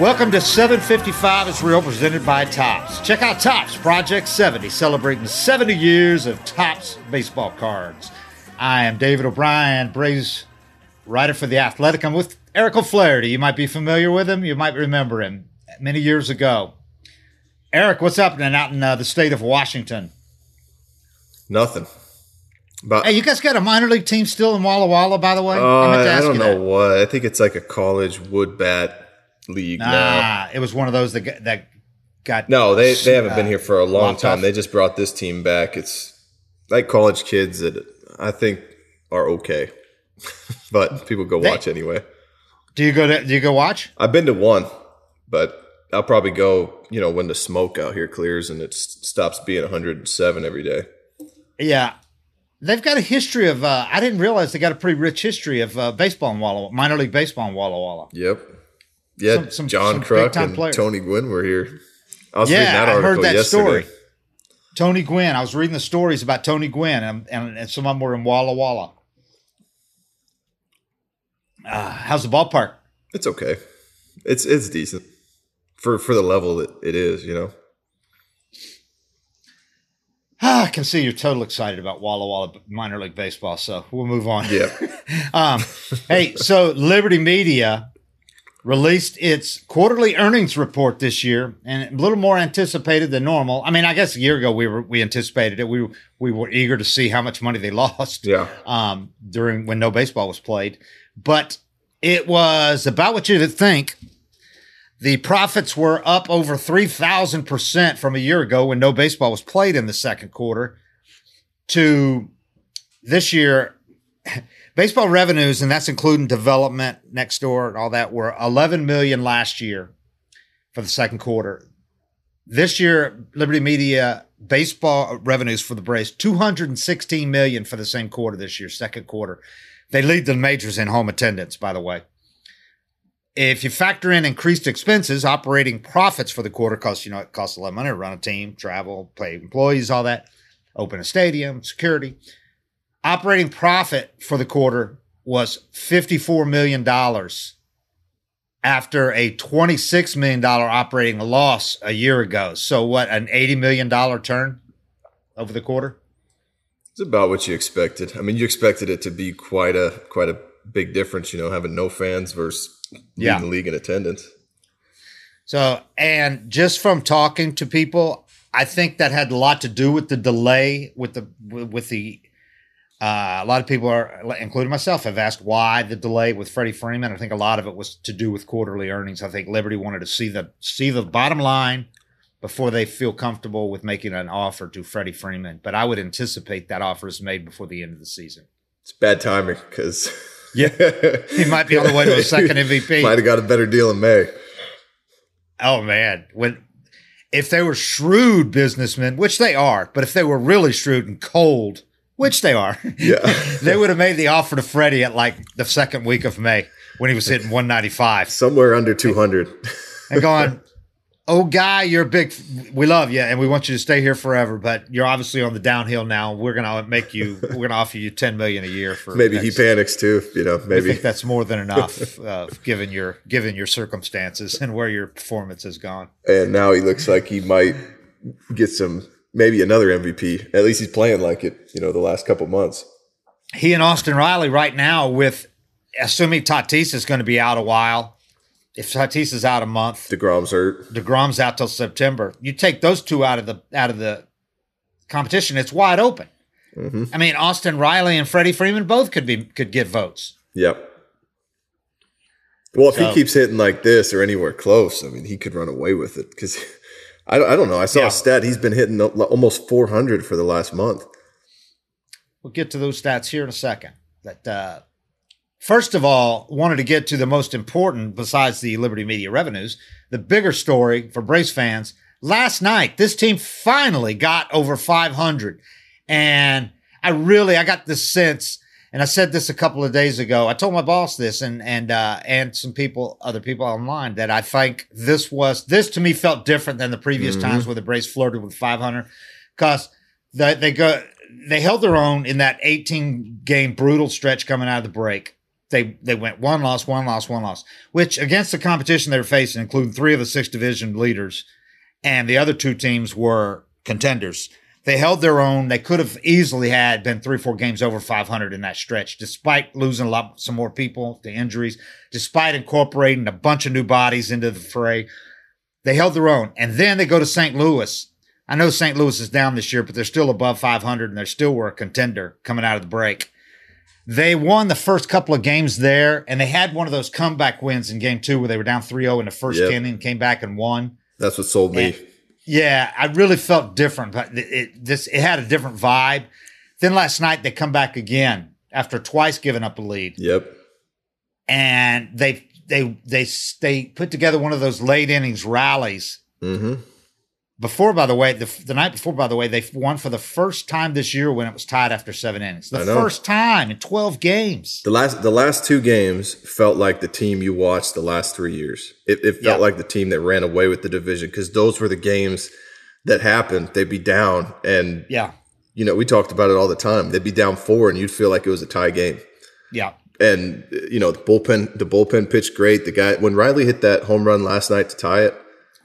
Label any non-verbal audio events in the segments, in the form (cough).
Welcome to 755 is real presented by Topps. Check out Topps Project 70 celebrating 70 years of Topps baseball cards. I am David O'Brien, Braves writer for The Athletic. I'm with Eric O'Flaherty. You might be familiar with him. You might remember him many years ago. Eric, what's happening out in uh, the state of Washington? Nothing. But Hey, you guys got a minor league team still in Walla Walla, by the way? uh, I ask don't you know that. what. I think it's like a college wood bat league now. Ah, it was one of those that got, that got. No, they they haven't been here for a long time. off. They just brought this team back. It's like college kids that I think are okay, (laughs) but people go They- watch anyway. Do you go to? Do you go watch? I've been to one, but I'll probably go. You know, when the smoke out here clears and it stops being 107 every day. Yeah, they've got a history of. Uh, I didn't realize they got a pretty rich history of uh, baseball in Walla, minor league baseball in Walla Walla. Yep. Yeah, Some- some- John some big-time and. Tony Gwynn were here. I was Yeah, reading that I article heard that yesterday. story. Tony Gwynn. I was reading the stories about Tony Gwynn, and, and, and some of them were in Walla Walla. Uh, how's the ballpark? It's okay. It's it's decent for for the level that it is. You know. Ah, (sighs) I can see you're totally excited about Walla Walla minor league baseball, so we'll move on. Yeah. (laughs) Um, hey, so Liberty Media released its quarterly earnings report this year, and a little more anticipated than normal. I mean, I guess a year ago we were we anticipated it. We we were eager to see how much money they (laughs) lost. Yeah. Um, during when no baseball was played, but it was about what you'd think. The profits were up over three thousand percent from a year ago when no baseball was played in the second quarter to this year baseball revenues and that's including development next door and all that were 11 million last year for the second quarter. This year liberty media baseball revenues for the braves 216 million for the same quarter this year second quarter. They lead the majors in home attendance by the way. If you factor in increased expenses operating profits for the quarter costs you know it costs a lot of money to run a team travel pay employees all that open a stadium security operating profit for the quarter was $54 million after a $26 million operating loss a year ago. So, what, an $80 million turn over the quarter? It's about what you expected. I mean, you expected it to be quite a quite a big difference. You know, having no fans versus Yeah. the league in attendance. So, and just from talking to people, I think that had a lot to do with the delay with the with the. Uh, a lot of people are, including myself, have asked why the delay with Freddie Freeman. I think a lot of it was to do with quarterly earnings. I think Liberty wanted to see the see the bottom line before they feel comfortable with making an offer to Freddie Freeman. But I would anticipate that offer is made before the end of the season. It's bad timing because (laughs) Yeah. He might be on the way to a second (laughs) MVP. Might have got a better deal in May. Oh man, when if they were shrewd businessmen, which they are, but if they were really shrewd and cold, which they are, Yeah. (laughs) they would have made the offer to Freddie at like the second week of May when he was hitting 195 Somewhere under 200. and going, (laughs) oh guy, you're a big. We love you, and we want you to stay here forever. But you're obviously on the downhill now. We're gonna make you. We're gonna offer you ten million a year for. (laughs) maybe he panics too. You know, I maybe think that's more than enough, uh, given your given your circumstances and where your performance has gone. and now he looks like he might get some maybe another MVP. At least he's playing like it. You know, the last couple months. He and Austin Riley right now, with assuming Tatis is going to be out a while. If Tatis is out a month, Degrom's hurt. Degrom's out till September. You take those two out of the out of the competition, it's wide open. Mm-hmm. I mean, Austin Riley and Freddie Freeman both could be could get votes. Yep. Well, if So- he keeps hitting like this or anywhere close, I mean, he could run away with it because I, don't- I don't know. I saw Yeah. a stat. He's been hitting almost 400 for the last month. We'll get to those stats here in a second. That uh, first of all, wanted to get to the most important besides the Liberty Media revenues, the bigger story for Braves fans. Last night, this team finally got over 500, and I really I got this sense, and I said this a couple of days ago. I told my boss this, and and uh, and some people, other people online, that I think this was this to me felt different than the previous times where the Braves flirted with 500, because they they go they held their own in that 18 game brutal stretch coming out of the break. They they went one loss, one loss, one loss, which against the competition they were facing, including three of the six division leaders, and the other two teams were contenders. They held their own. They could have easily had been three, four games over 500 in that stretch, despite losing a lot, some more people to injuries, despite incorporating a bunch of new bodies into the fray. They held their own. And then they go to St. Louis. I know St. Louis is down this year, but they're still above 500 and they still were a contender coming out of the break. They won the first couple of games there, and they had one of those comeback wins in game two where they were down 3 0 in the first Yep. inning, came back and won. That's what sold me. Yeah, I really felt different, but it, it this it had a different vibe. Then last night they come back again after twice giving up a lead, Yep. and they they they they put together one of those late innings rallies. hmm Before, by the way, the, the night before, by the way, they won for the first time this year when it was tied after seven innings. The first time in twelve games. The last the last two games felt like the team you watched the last three years. It, it felt Yeah. like the team that ran away with the division because those were the games that happened. They'd be down, and Yeah, you know we talked about it all the time. They'd be down four, and you'd feel like it was a tie game. yeah, And you know the bullpen the bullpen pitched great. The guy when Riley hit that home run last night to tie it,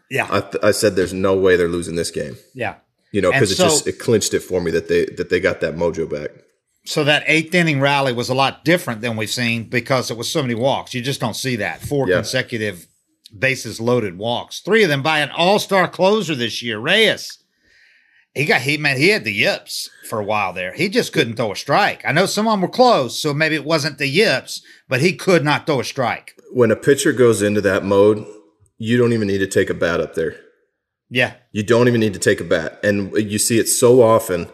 yeah, I, th- I said there's no way they're losing this game. yeah. You know because it so- just it clinched it for me that they that they got that mojo back. So that eighth inning rally was a lot different than we've seen because it was so many walks. You just don't see that four Yeah. consecutive bases loaded walks. Three of them by an all star closer this year, Reyes. He got he man he had the yips for a while there. He just couldn't throw a strike. I know some of them were close, so maybe it wasn't the yips, but he could not throw a strike. When a pitcher goes into that mode, you don't even need to take a bat up there. Yeah, You don't even need to take a bat, and you see it so often.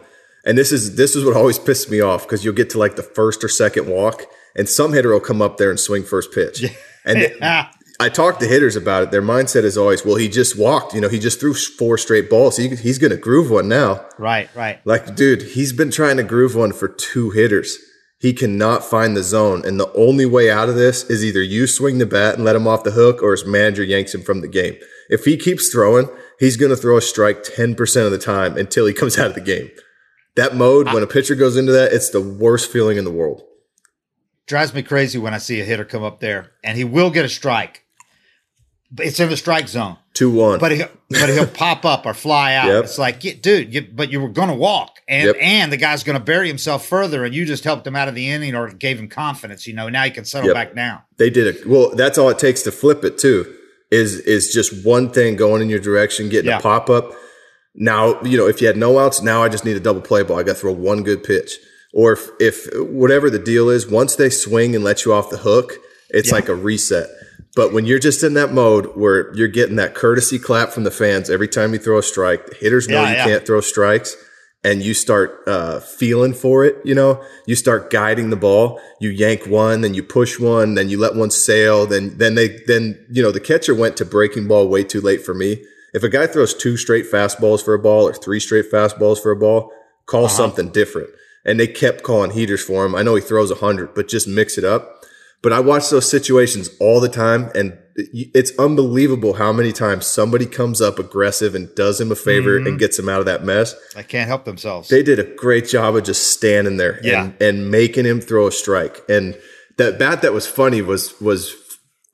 And this is this is what always pisses me off because you'll get to like the first or second walk, and some hitter will come up there and swing first pitch. And Ah, (laughs) I talk to hitters about it. Their mindset is always, well, he just walked. You know, he just threw four straight balls. He, he's going to groove one now. right, right. Like, dude, he's been trying to groove one for two hitters. He cannot find the zone. And the only way out of this is either you swing the bat and let him off the hook or his manager yanks him from the game. If he keeps throwing, he's going to throw a strike 10% of the time until he (laughs) comes out of the game. That mode, when a pitcher goes into that, it's the worst feeling in the world. drives me crazy when I see a hitter come up there and he will get a strike. But it's in the strike zone. 2 1. but he'll, but he'll (laughs) pop up or fly out. Yep. It's like, yeah, dude, you, but you were going to walk, and Yep. and the guy's going to bury himself further, and you just helped him out of the inning or gave him confidence. You know, now he can settle Yep. back down. They did it. Well, that's all it takes to flip it too. Is is just one thing going in your direction, getting Yeah. a pop up. Now you know if you had no outs, now I just need a double play ball. I got to throw one good pitch, or if, if whatever the deal is, once they swing and let you off the hook, it's like a reset. But when you're just in that mode where you're getting that courtesy clap from the fans every time you throw a strike, the hitters know Yeah, you yeah. can't throw strikes and you start uh, feeling for it, you know, you start guiding the ball. You yank one, then you push one, then you let one sail. Then then they then you know the catcher went to breaking ball way too late for me. If a guy throws two straight fastballs for a ball or three straight fastballs for a ball, call Uh-huh. something different. And they kept calling heaters for him. I know he throws a hundred, but just mix it up. But I watch those situations all the time, and it's unbelievable how many times somebody comes up aggressive and does him a favor Mm-hmm. and gets him out of that mess. They can't help themselves. They did a great job of just standing there Yeah. and, and making him throw a strike. And that bat that was funny was was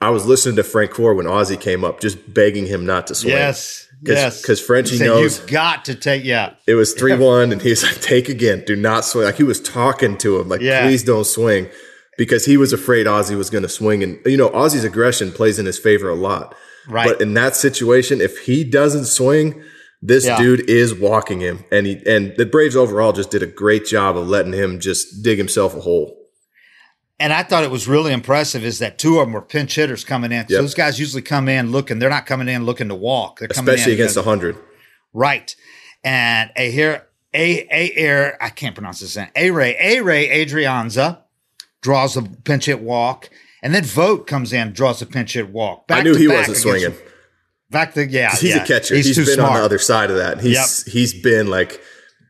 I was listening to Francoeur when Ozzie came up, just begging him not to swing. yes. Cause, yes. Because Frenchie said, knows You've got to take, yeah. it was (laughs) 3 1, and he was like, take again. Do not swing. Like he was talking to him, like, Yeah. please don't swing. Because he was afraid Ozzie was going to swing. And, you know, Ozzie's aggression plays in his favor a lot. Right. But in that situation, if he doesn't swing, this Yeah. dude is walking him. And he and the Braves overall just did a great job of letting him just dig himself a hole. And I thought it was really impressive is that two of them were pinch hitters coming in. Yep. Those guys usually come in looking, they're not coming in looking to walk. They're coming Especially in against because- 100. Right. And a here a a air I can't pronounce this name. A Ray A Ray Adrianza draws a pinch hit walk, and then Vogt comes in draws a pinch hit walk. I knew he back wasn't against- swinging. Back to yeah, He's yeah. a catcher. He's, he's too been smart. on the other side of that. He's he's been like,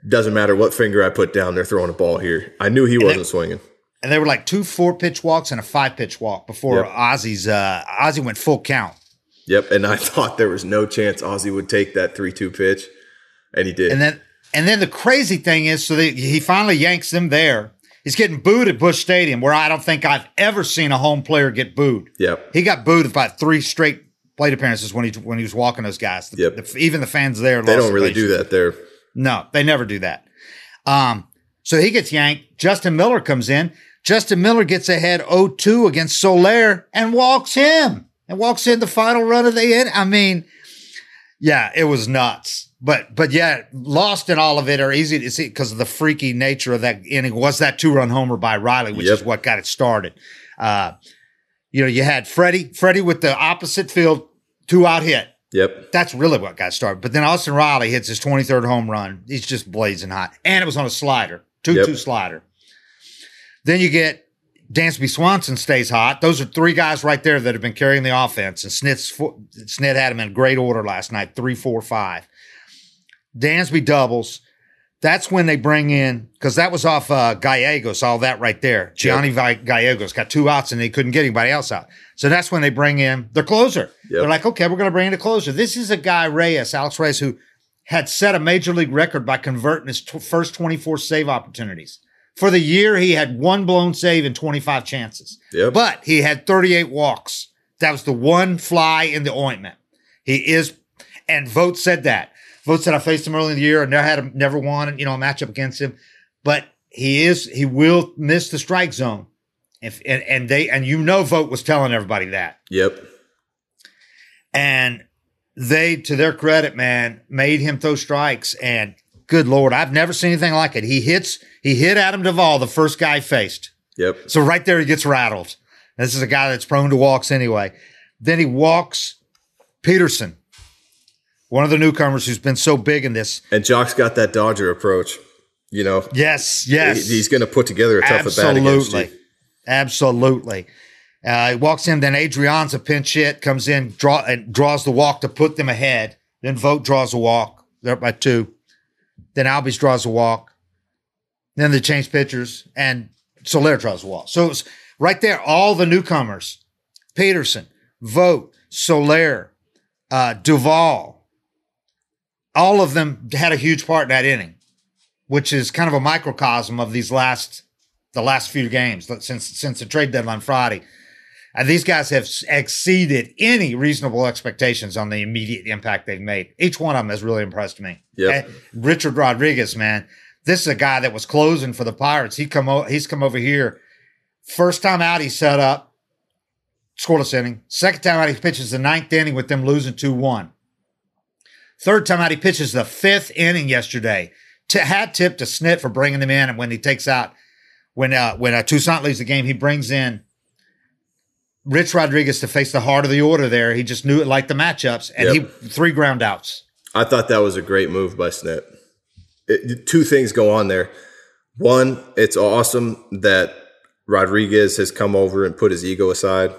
doesn't matter what finger I put down, they're throwing a ball here. I knew he wasn't swinging. And there were like two four pitch walks and a five pitch walk before Yep. Ozzie's uh Ozzie went full count. Yep. And I (laughs) thought there was no chance Ozzie would take that 3 2 pitch. And he did. And then and then the crazy thing is, so they, he finally yanks them there. He's getting booed at Busch Stadium, where I don't think I've ever seen a home player get booed. yep. He got booed about three straight plate appearances when he when he was walking those guys. The- Yep. the- even the fans there, They don't really do that there. No, they never do that. Um, so he gets yanked. Justin Miller comes in. Justin Miller gets ahead 0-2 against Soler and walks him and walks in the final run of the end. I mean, yeah, it was nuts. But but yeah, lost in all of it are easy to see because of the freaky nature of that inning. Was that two run homer by Riley, which Yep. is what got it started. Uh, you know, you had Freddie, Freddie with the opposite field two out hit. Yep. That's really what got started. But then Austin Riley hits his 23rd home run. He's just blazing hot. And it was on a slider, 2 2 Yep. slider. Then you get Dansby Swanson stays hot. Those are three guys right there that have been carrying the offense. And Snit's, Snit had him in great order last night three, four, five. Dansby doubles. That's when they bring in, because that was off uh, Gallegos, all that right there. Gianni Vi- Gallegos got two outs and they couldn't get anybody else out. So that's when they bring in their closer. Yep. They're like, okay, we're going to bring in a closer. This is a guy, Reyes, Alex Reyes, who had set a major league record by converting his tw- first 24 save opportunities. For the year, he had one blown save and 25 chances. Yep. But he had 38 walks. That was the one fly in the ointment. He is, and Vogt said that. Vogt said I faced him early in the year and never had him, never won, you know, a matchup against him. But he is, he will miss the strike zone. If and, and they and you know, Vogt was telling everybody that. Yep. And they, to their credit, man, made him throw strikes. And good lord, I've never seen anything like it. He hits, he hit Adam Duvall, the first guy he faced. Yep. So right there, he gets rattled. This is a guy that's prone to walks anyway. Then he walks Peterson, one of the newcomers who's been so big in this. And Joc's got that Dodger approach. You know, Yes, yes, he- he's going to put together a tough at bat against absolutely, you. absolutely. Uh, he walks in. Then Adrianza pinch hit, comes in, draw and draws the walk to put them ahead. Then Vogt draws a walk. They're up by two. Then Albies draws a walk. Then they change pitchers, and Soler draws a walk. So it's right there. All the newcomers: Pederson, Vogt, Soler, uh, Duvall. All of them had a huge part in that inning, which is kind of a microcosm of these last the last few games since since the trade deadline Friday. And these guys have exceeded any reasonable expectations on the immediate impact they've made. Each one of them has really impressed me. Yeah, Richard Rodriguez, man, this is a guy that was closing for the Pirates. He come o- he's come over here. First time out, he set up, scoreless inning. Second time out, he pitches the ninth inning with them losing 2 1. Third time out, he pitches the fifth inning yesterday. T- hat tip to Snit for bringing him in. And when he takes out, when uh, when uh, Toussaint leaves the game, he brings in Rich Rodriguez to face the heart of the order. There, he just knew it like the matchups, and Yep. he three ground outs. I thought that was a great move by Snit. It, two things go on there. One, it's awesome that Rodriguez has come over and put his ego aside.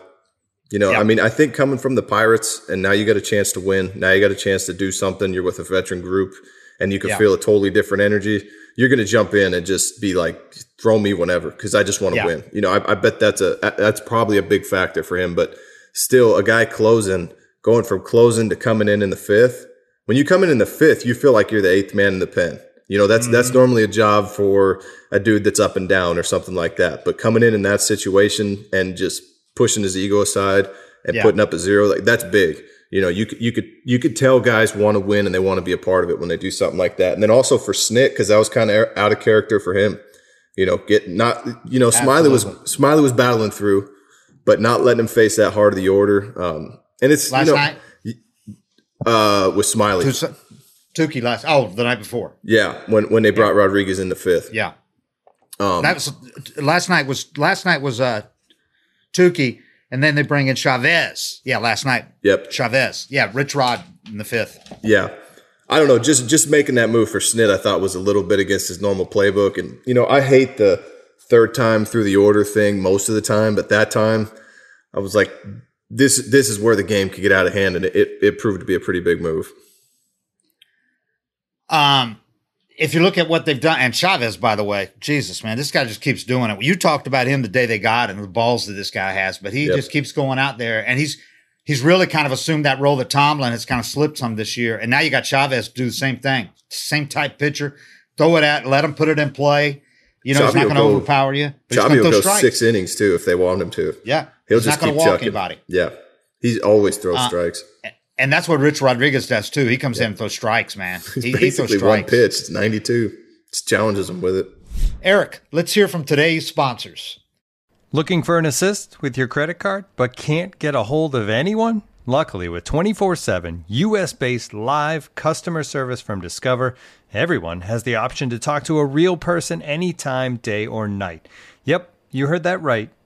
You know, Yeah. I mean, I think coming from the Pirates and now you got a chance to win. Now you got a chance to do something. You're with a veteran group and you can Yeah. feel a totally different energy. you're going to jump in and just be like, throw me whenever because I just want to Yeah. win. You know, I, I bet that's a that's probably a big factor for him. But still, a guy closing, going from closing to coming in in the fifth. When you come in in the fifth, you feel like you're the eighth man in the pen. You know, that's that's mm-hmm. normally a job for a dude that's up and down or something like that. But coming in in that situation and just pushing his ego aside and Yeah. putting up a zero, like that's big. You know, you could you could you could tell guys want to win and they want to be a part of it when they do something like that. And then also for Snick because that was kind of out of character for him. You know, get not you know Smyly was Smyly was battling through, but not letting him face that hard of the order. Um, and it's Last you know night, uh, with Smyly, Touki last. Oh, the night before. yeah, when when they brought Rodriguez in the fifth, Yeah. um, That was last night. Was last night was uh, Touki, and then they bring in Chavez. Yeah, last night. yep, Chavez. Yeah, Rich Rod in the fifth. Yeah. I don't know. Just just making that move for Snit, I thought was a little bit against his normal playbook. And you know, I hate the third time through the order thing most of the time, but that time I was like, this this is where the game could get out of hand, and it it proved to be a pretty big move. Um, if you look at what they've done, and Chavez, by the way, Jesus, man, this guy just keeps doing it. You talked about him the day they got him, the balls that this guy has, but he Yep. just keeps going out there, and he's he's really kind of assumed that role that Tomlin has kind of slipped some this year, and now you got Chavez do the same thing, same type pitcher, throw it at, let him put it in play. You know, he's not going to overpower you. But he's Chavi will go strikes. six innings too if they want him to. Yeah, He'll he's just keep walk chucking. anybody. Yeah, he always throws Uh, strikes. And that's what Rich Rodriguez does too. He comes in and throws strikes, man. (laughs) He's He, he throws basically one pitch. It's ninety two. Just challenges him with it. Eric, let's hear from today's sponsors. Looking for an assist with your credit card but can't get a hold of anyone? Luckily, with 24 7 US based live customer service from Discover, everyone has the option to talk to a real person anytime, day or night. Yep, you heard that right.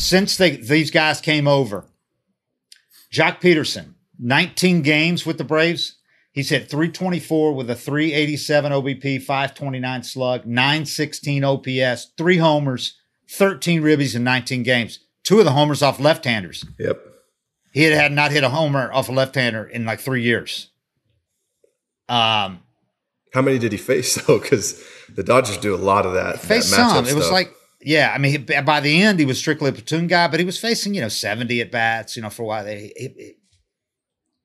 Since they these guys came over, Joc Pederson, 19 games with the Braves. He's hit 324 with a 387 OBP, 529 slug, 916 OPS, three homers, 13 ribbies in 19 games. Two of the homers off left-handers. Yep. He had, had not hit a homer off a left-hander in like three years. Um, How many did he face though? Because the Dodgers do a lot of that. faced that some. It was stuff. like, yeah, I mean, he, by the end, he was strictly a platoon guy, but he was facing, you know, 70 at bats, you know, for a while. They, he- he-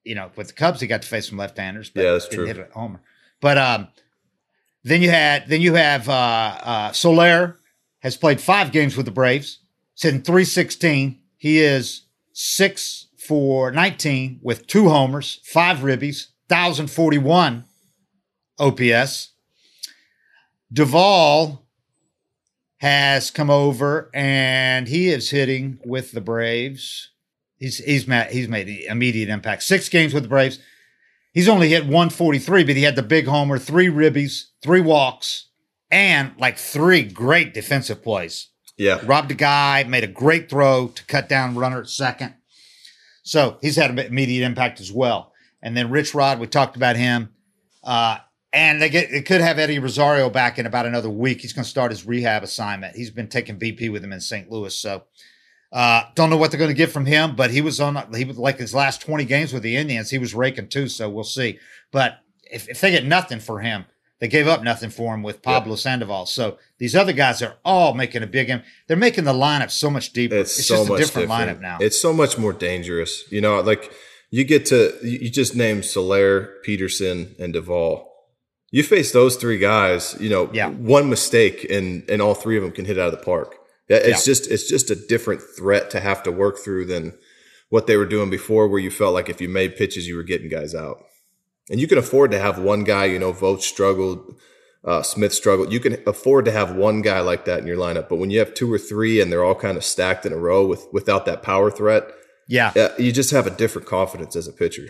you know, with the Cubs, he got to face some left handers, but Yeah, that's true. hit a homer. But um, then you had, then you have uh, uh, Soler has played five games with the Braves, sitting 316. He is six for 19 with two homers, five ribbies, 1,041 OPS. Duvall has come over and he is hitting with the Braves. He's he's made, he's made the immediate impact. Six games with the Braves. He's only hit 143, but he had the big homer, three ribbies, three walks, and like three great defensive plays. yeah. Robbed a guy, made a great throw to cut down runner at second. So he's had an immediate impact as well. And then Rich Rod, we talked about him. Uh, and they get it could have Eddie Rosario back in about another week. He's going to start his rehab assignment. He's been taking BP with him in St. Louis. So uh, don't know what they're going to get from him, but he was on he was like his last 20 games with the Indians, he was raking too. So we'll see. But if, if they get nothing for him, they gave up nothing for him with Pablo Sandoval. So these other guys are all making a big. They're making the lineup so much deeper. It's, It's, so just a much different, lineup now. It's so much more dangerous. You know, like you get to you just named Soler, Pederson, and Duvall. You face those three guys, you know, Yeah. one mistake and and all three of them can hit out of the park. Yeah, It's Yeah. just it's just a different threat to have to work through than what they were doing before, where you felt like if you made pitches, you were getting guys out. And you can afford to have one guy, you know, Vogt struggled, uh, Smith struggled. You can afford to have one guy like that in your lineup. But when you have two or three and they're all kind of stacked in a row with without that power threat, Yeah. uh, you just have a different confidence as a pitcher.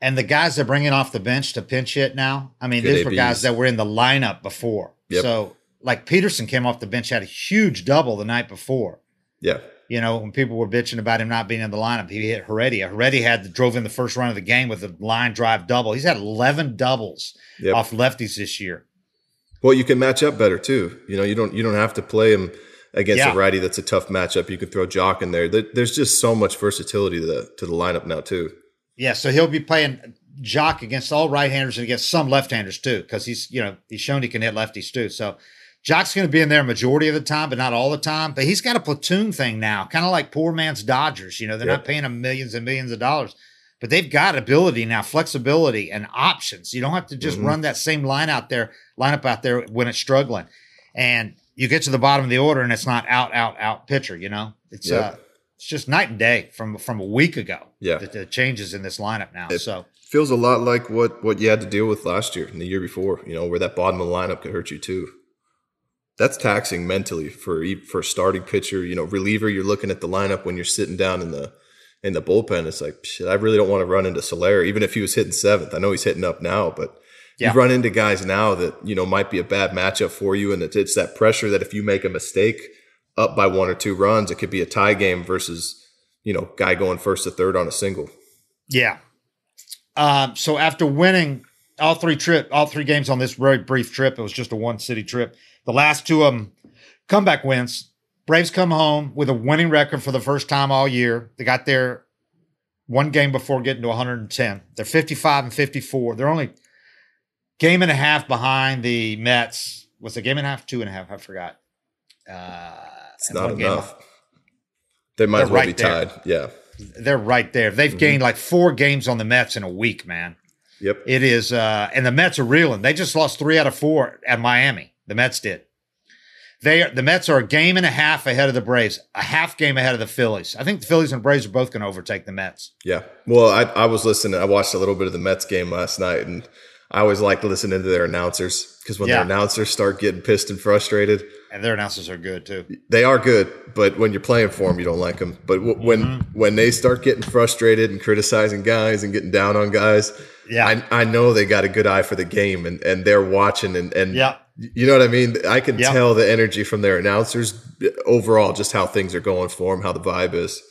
And the guys they're bringing off the bench to pinch hit now, I mean, Good these were guys that were in the lineup before. Yep. So, like Pederson came off the bench, had a huge double the night before. Yeah. You know, when people were bitching about him not being in the lineup, he hit Heredia. Heredia had drove in the first run of the game with a line drive double. He's had 11 doubles Yep. off lefties this year. Well, you can match up better too. You know, you don't you don't have to play him against Yeah. a righty that's a tough matchup. You can throw Joc in there. There- There's just so much versatility to the to the lineup now too. Yeah, so he'll be playing Joc against all right-handers and against some left-handers too, because he's you know he's shown he can hit lefties too. So Joc's going to be in there majority of the time, but not all the time. But he's got a platoon thing now, kind of like poor man's Dodgers. You know, they're Yep. not paying him millions and millions of dollars, but they've got ability now, flexibility and options. You don't have to just Mhm. run that same line out there, lineup out there when it's struggling, and you get to the bottom of the order and it's not out, out, out pitcher. You know, it's Yep. uh, it's just night and day from from a week ago. Yeah. the, the changes in this lineup now. It- so Feels a lot like what what you had to deal with last year and the year before. You know, where that bottom of the lineup could hurt you too. That's taxing mentally for for a starting pitcher. You know, reliever. You're looking at the lineup when you're sitting down in the in the bullpen. It's like shit. I really don't want to run into Soler, even if he was hitting seventh. I know he's hitting up now, but Yeah. you run into guys now that you know might be a bad matchup for you, and it's, it's that pressure that if you make a mistake up by one or two runs, it could be a tie game versus you know guy going first to third on a single. Yeah. Um, so after winning all three trip, all three games on this very brief trip, it was just a one city trip. The last two of them comeback wins. Braves come home with a winning record for the first time all year. They got there one game before getting to 110. They're 55 and 54. They're only game and a half behind the Mets. Was it game and a half, two and a half? I forgot. Uh, It's not one game enough. They might well right be there. tied. Yeah. They're right there. They've Mm-hmm. gained like four games on the Mets in a week, man. Yep. It is, uh, and the Mets are reeling. They just lost three out of four at Miami. The Mets did. They are, the Mets are a game and a half ahead of the Braves, a half game ahead of the Phillies. I think the Phillies and Braves are both going to overtake the Mets. Yeah. Well, I, I was listening. I watched a little bit of the Mets game last night, and I always like listening to their announcers because when Yeah. their announcers start getting pissed and frustrated, And their announcers are good too. they are good. But when you're playing for them, you don't like them. But w- when Mm-hmm. when they start getting frustrated and criticizing guys and getting down on guys, Yeah. I, I know they got a good eye for the game and, and they're watching and, and Yeah. you know what I mean? I can Yeah. tell the energy from their announcers overall, just how things are going for them, how the vibe is.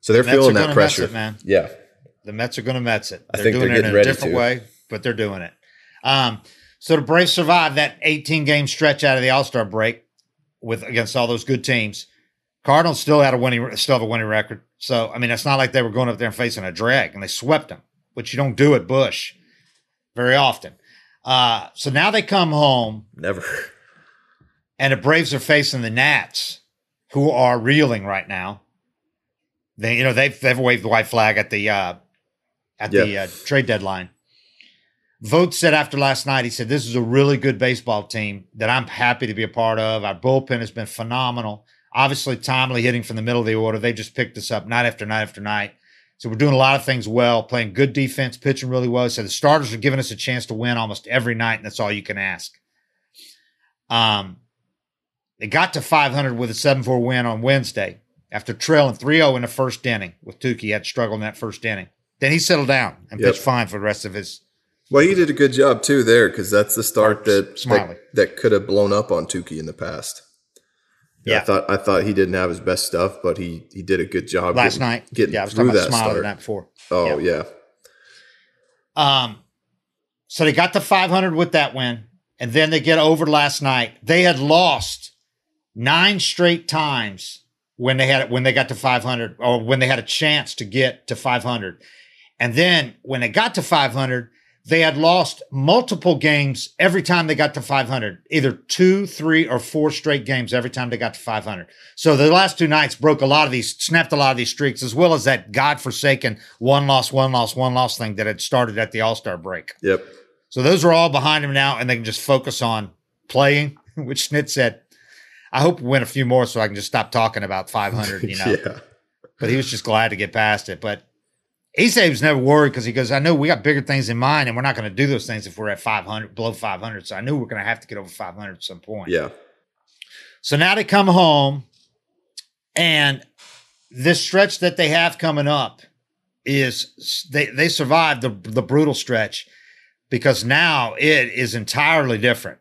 So they're are feeling that pressure, it, man. Yeah. The Mets are going to Mets it. I They're think doing they're it in a different to. way, but they're doing it. Um, so the Braves survived that 18 game stretch out of the All Star break with against all those good teams. Cardinals still had a winning, still have a winning record. So I mean, it's not like they were going up there and facing a drag, and they swept them, which you don't do at Busch very often. Uh, so now they come home, Never. and the Braves are facing the Nats, who are reeling right now. They, you know, they've they've waved the white flag at the uh, at the uh, trade deadline. Vogt said after last night, he said, "This is a really good baseball team that I'm happy to be a part of. Our bullpen has been phenomenal. Obviously, timely hitting from the middle of the order. They just picked us up night after night after night. So we're doing a lot of things well, playing good defense, pitching really well. So the starters are giving us a chance to win almost every night, and that's all you can ask." Um, they got to 500 with a 7-4 win on Wednesday after trailing 3-0 in the first inning with Touki. He had struggled in that first inning. Then he settled down and Yep. pitched fine for the rest of his. Well, he did a good job too there because that's the start that that, that could have blown up on Touki in the past. Yeah. I thought I thought he didn't have his best stuff, but he he did a good job Last getting, night, getting yeah, I was through talking about that Smyly the start. night before. Oh yeah. Um, so they got to 500 with that win, and then they get over last night. They had lost nine straight times when they had when they got to 500, or when they had a chance to get to 500, and then when they got to 500, they had lost multiple games every time they got to 500, either two, three, or four straight games every time they got to 500. So the last two nights broke a lot of these, snapped a lot of these streaks, as well as that godforsaken one loss, one loss, one loss thing that had started at the All Star break. Yep. So those are all behind him now, and they can just focus on playing. (laughs) Which Snit said, "I hope we win a few more so I can just stop talking about 500." You know, (laughs) yeah. but he was just glad to get past it. But he said he was never worried because he goes, I know we got bigger things in mind, and we're not going to do those things if we're at 500, below 500. So I knew we are going to have to get over 500 at some point. Yeah. So now they come home, and this stretch that they have coming up is they they survived the the brutal stretch because now it is entirely different.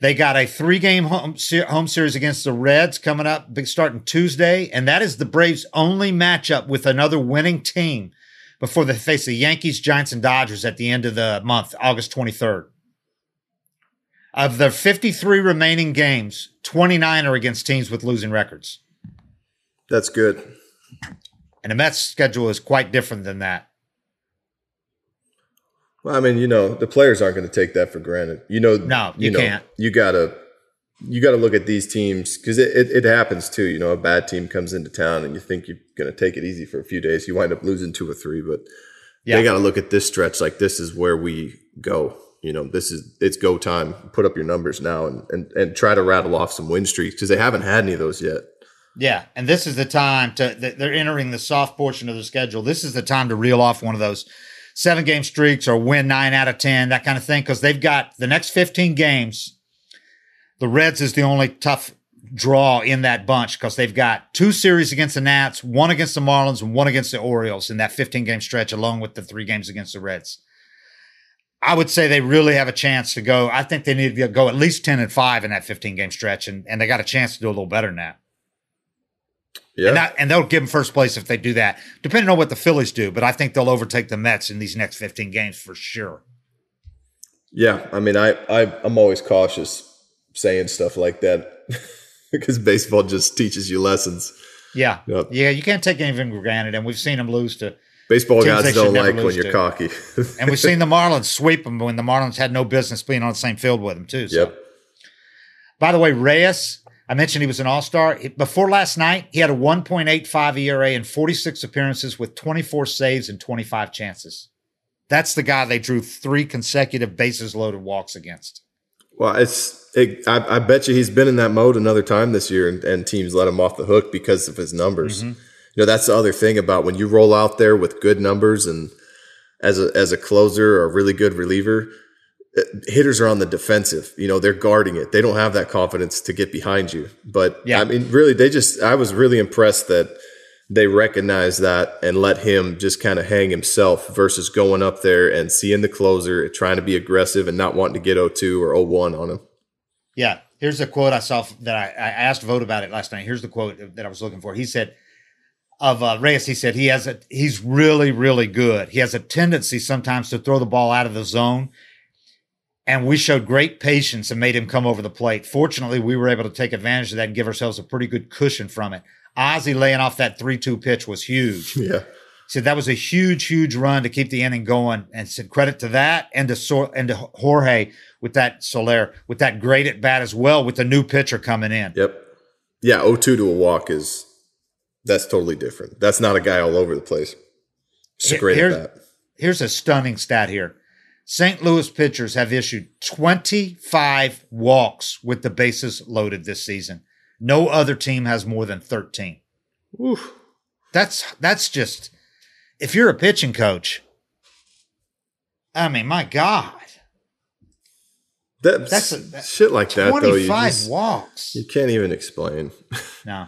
They got a three game home, home series against the Reds coming up, starting Tuesday. And that is the Braves' only matchup with another winning team before they face the Yankees, Giants, and Dodgers at the end of the month, August 23rd. Of their 53 remaining games, 29 are against teams with losing records. That's good. And the Mets' schedule is quite different than that. Well, I mean, you know, the players aren't going to take that for granted. You know, no, you, you know, can't. You gotta, you gotta look at these teams because it, it, it, happens too. You know, a bad team comes into town and you think you're going to take it easy for a few days. You wind up losing two or three, but yeah. they got to look at this stretch like this is where we go. You know, this is it's go time. Put up your numbers now and and, and try to rattle off some win streaks because they haven't had any of those yet. Yeah, and this is the time to they're entering the soft portion of the schedule. This is the time to reel off one of those seven game streaks or win nine out of 10, that kind of thing. Cause they've got the next 15 games. The Reds is the only tough draw in that bunch because they've got two series against the Nats, one against the Marlins, and one against the Orioles in that 15 game stretch, along with the three games against the Reds. I would say they really have a chance to go. I think they need to go at least 10 and 5 in that 15 game stretch, and, and they got a chance to do a little better than that. Yeah. And, that, and they'll give them first place if they do that, depending on what the Phillies do. But I think they'll overtake the Mets in these next 15 games for sure. Yeah. I mean, I, I I'm always cautious saying stuff like that (laughs) because baseball just teaches you lessons. Yeah. Yep. Yeah. You can't take anything for granted. And we've seen them lose to baseball guys don't like when you're to. cocky. and we've seen the (laughs) Marlins sweep them when the Marlins had no business being on the same field with them, too. So. Yep. By the way, Reyes, I mentioned he was an all star. Before last night, he had a 1.85 ERA in 46 appearances with 24 saves and 25 chances. That's the guy they drew three consecutive bases loaded walks against. Well, it's. It, I, I, bet you he's been in that mode another time this year, and, and teams let him off the hook because of his numbers. Mm-hmm. You know, that's the other thing about when you roll out there with good numbers and as a as a closer or a really good reliever, hitters are on the defensive. You know, they're guarding it. They don't have that confidence to get behind you. But yeah. I mean, really, they just, I was really impressed that they recognized that and let him just kind of hang himself versus going up there and seeing the closer, trying to be aggressive and not wanting to get 0-2 or 0-1 on him. Yeah. Here's a quote I saw that I, I asked Vogt about it last night. Here's the quote that I was looking for. He said, of uh, Reyes, he said he has a he's really really good. He has a tendency sometimes to throw the ball out of the zone, and we showed great patience and made him come over the plate. Fortunately, we were able to take advantage of that and give ourselves a pretty good cushion from it. Ozzie laying off that 3 2 pitch was huge. Yeah. Said that was a huge, huge run to keep the inning going, and said credit to that and to so- and to Jorge with that Soler with that great at bat as well with the new pitcher coming in. Yep. Yeah, 0-2 to a walk is that's totally different. That's not a guy all over the place. It's a great here's, at bat. Here's a stunning stat here. St. Louis pitchers have issued 25 walks with the bases loaded this season. No other team has more than 13. Oof. That's that's just if you're a pitching coach, I mean, my God. That's, that's a, that, shit like that though. You just, walks. You can't even explain. No.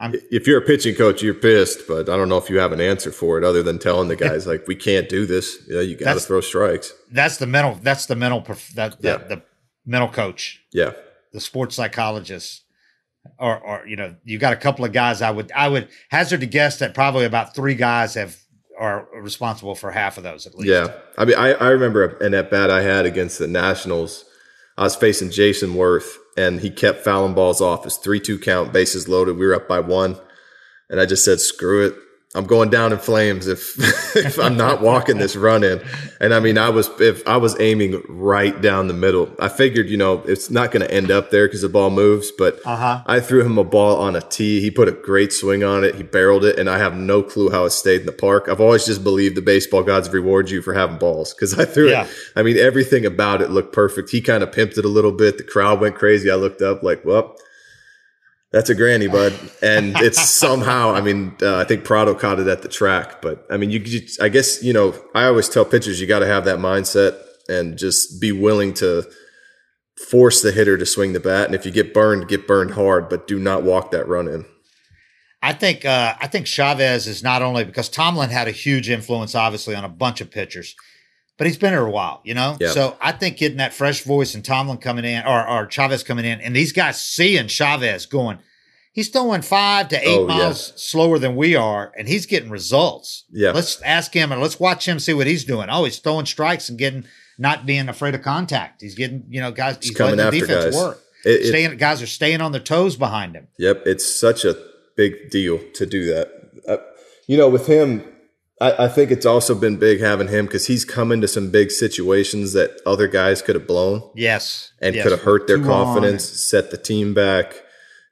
I'm, if you're a pitching coach, you're pissed, but I don't know if you have an answer for it other than telling the guys like we can't do this. You, know, you got to throw strikes. That's the mental. That's the mental. That, yeah. the, the mental coach. Yeah. The sports psychologist, or or you know, you got a couple of guys. I would I would hazard to guess that probably about three guys have are responsible for half of those at least. Yeah, I mean, I I remember an at bat I had against the Nationals. I was facing Jayson Werth and he kept fouling balls off. His three two count, bases loaded. We were up by one, and I just said, "Screw it." I'm going down in flames if (laughs) if I'm not walking this run in. And I mean, I was if I was aiming right down the middle. I figured, you know, it's not going to end up there because the ball moves. But uh-huh. I threw him a ball on a tee. He put a great swing on it. He barreled it, and I have no clue how it stayed in the park. I've always just believed the baseball gods reward you for having balls because I threw yeah. it. I mean, everything about it looked perfect. He kind of pimped it a little bit. The crowd went crazy. I looked up like, well That's a granny, bud, and it's somehow. I mean, uh, I think Prado caught it at the track, but I mean, you, you I guess you know. I always tell pitchers you got to have that mindset and just be willing to force the hitter to swing the bat. And if you get burned, get burned hard, but do not walk that run in. I think uh, I think Chavez is not only because Tomlin had a huge influence, obviously, on a bunch of pitchers, but he's been here a while, you know. Yeah. So I think getting that fresh voice and Tomlin coming in, or, or Chavez coming in, and these guys seeing Chavez going, he's throwing five to eight Oh, yeah. miles slower than we are, and he's getting results. Yeah. let's ask him and let's watch him see what he's doing. Oh, he's throwing strikes and getting not being afraid of contact. He's getting you know guys. He's, coming letting the after defense guys. work. It- it- staying, guys are staying on their toes behind him. Yep, it's such a big deal to do that. Uh, you know, with him, I, I think it's also been big having him because he's come into some big situations that other guys could have blown Yes, and yes. could have hurt their Too long. confidence, set the team back.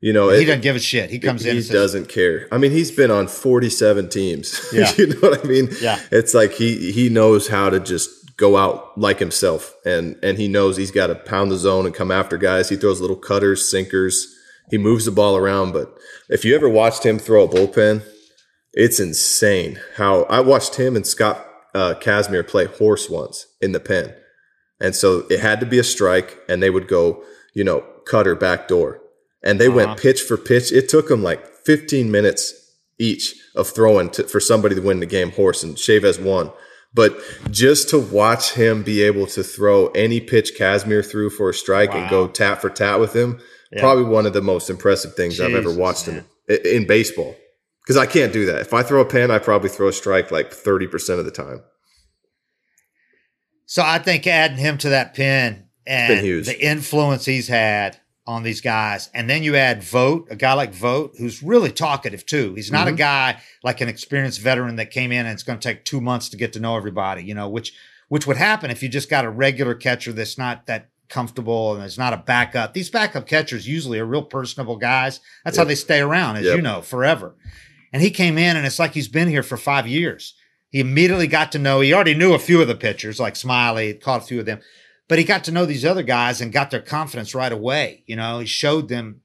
You know, He it- doesn't give a shit. He comes in. he says, doesn't care. I mean, he's been on 47 teams. (laughs) Yeah. you know what I mean? Yeah. It's like he he knows how to just go out like himself and and he knows he's got to pound the zone and come after guys. He throws little cutters, sinkers. He moves the ball around, but if you ever watched him throw a bullpen, it's insane how I watched him and Scott uh, Kazmir play horse once in the pen. And so it had to be a strike, and they would go, you know, cutter back door. And they Uh-huh. went pitch for pitch. It took them like 15 minutes each of throwing to, for somebody to win the game horse, and Chavez won. But just to watch him be able to throw any pitch Kazmir threw for a strike and go Wow. tat for tat with him, Yeah. probably one of the most impressive things I've ever watched him in, in baseball. Because I can't do that. If I throw a pin, I probably throw a strike like 30% of the time. So I think adding him to that pin and the influence he's had on these guys, and then you add Vogt, a guy like Vogt, who's really talkative too. He's Mm-hmm. not a guy like an experienced veteran that came in and it's going to take two months to get to know everybody. You know, which which would happen if you just got a regular catcher that's not that comfortable and is not a backup. These backup catchers usually are real personable guys. That's how they stay around, as Yep. you know, forever. And he came in and it's like he's been here for five years. He immediately got to know, he already knew a few of the pitchers like Smyly, caught a few of them, but he got to know these other guys and got their confidence right away. You know, he showed them,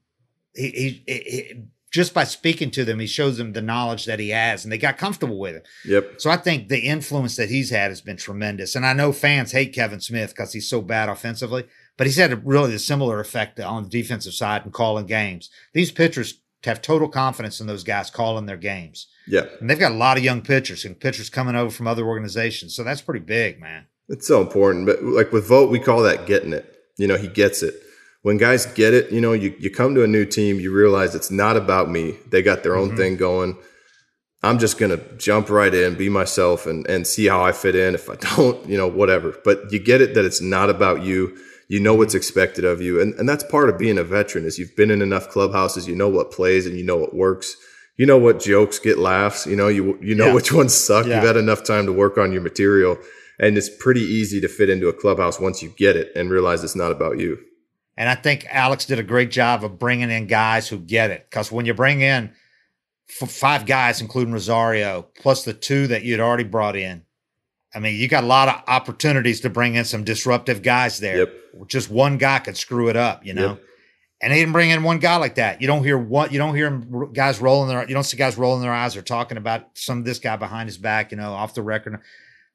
he, he, he- just by speaking to them, he shows them the knowledge that he has and they got comfortable with him. Yep. So I think the influence that he's had has been tremendous. And I know fans hate Kevan Smith because he's so bad offensively, but he's had a really a similar effect on the defensive side and calling games. These pitchers have total confidence in those guys calling their games. Yeah. And they've got a lot of young pitchers and pitchers coming over from other organizations. So that's pretty big, man. It's so important. But like with Vogt, we call that getting it. You know, he gets it. When guys get it, you know, you, you come to a new team, you realize it's not about me. They got their own mm-hmm. thing going. I'm just gonna jump right in, be myself, and and see how I fit in. If I (laughs) don't, you know, whatever. But you get it that it's not about you. You know what's expected of you, and and that's part of being a veteran. Is you've been in enough clubhouses, you know what plays and you know what works. You know what jokes get laughs. You know you you know Yeah. which ones suck. Yeah. You've had enough time to work on your material, and it's pretty easy to fit into a clubhouse once you get it and realize it's not about you. And I think Alex did a great job of bringing in guys who get it. Because when you bring in f- five guys, including Rosario, plus the two that you'd already brought in, I mean, you got a lot of opportunities to bring in some disruptive guys there. Yep. Just one guy could screw it up, you know. Yep. And they didn't bring in one guy like that. You don't hear what you don't hear guys rolling their you don't see guys rolling their eyes or talking about some of this guy behind his back, you know, off the record.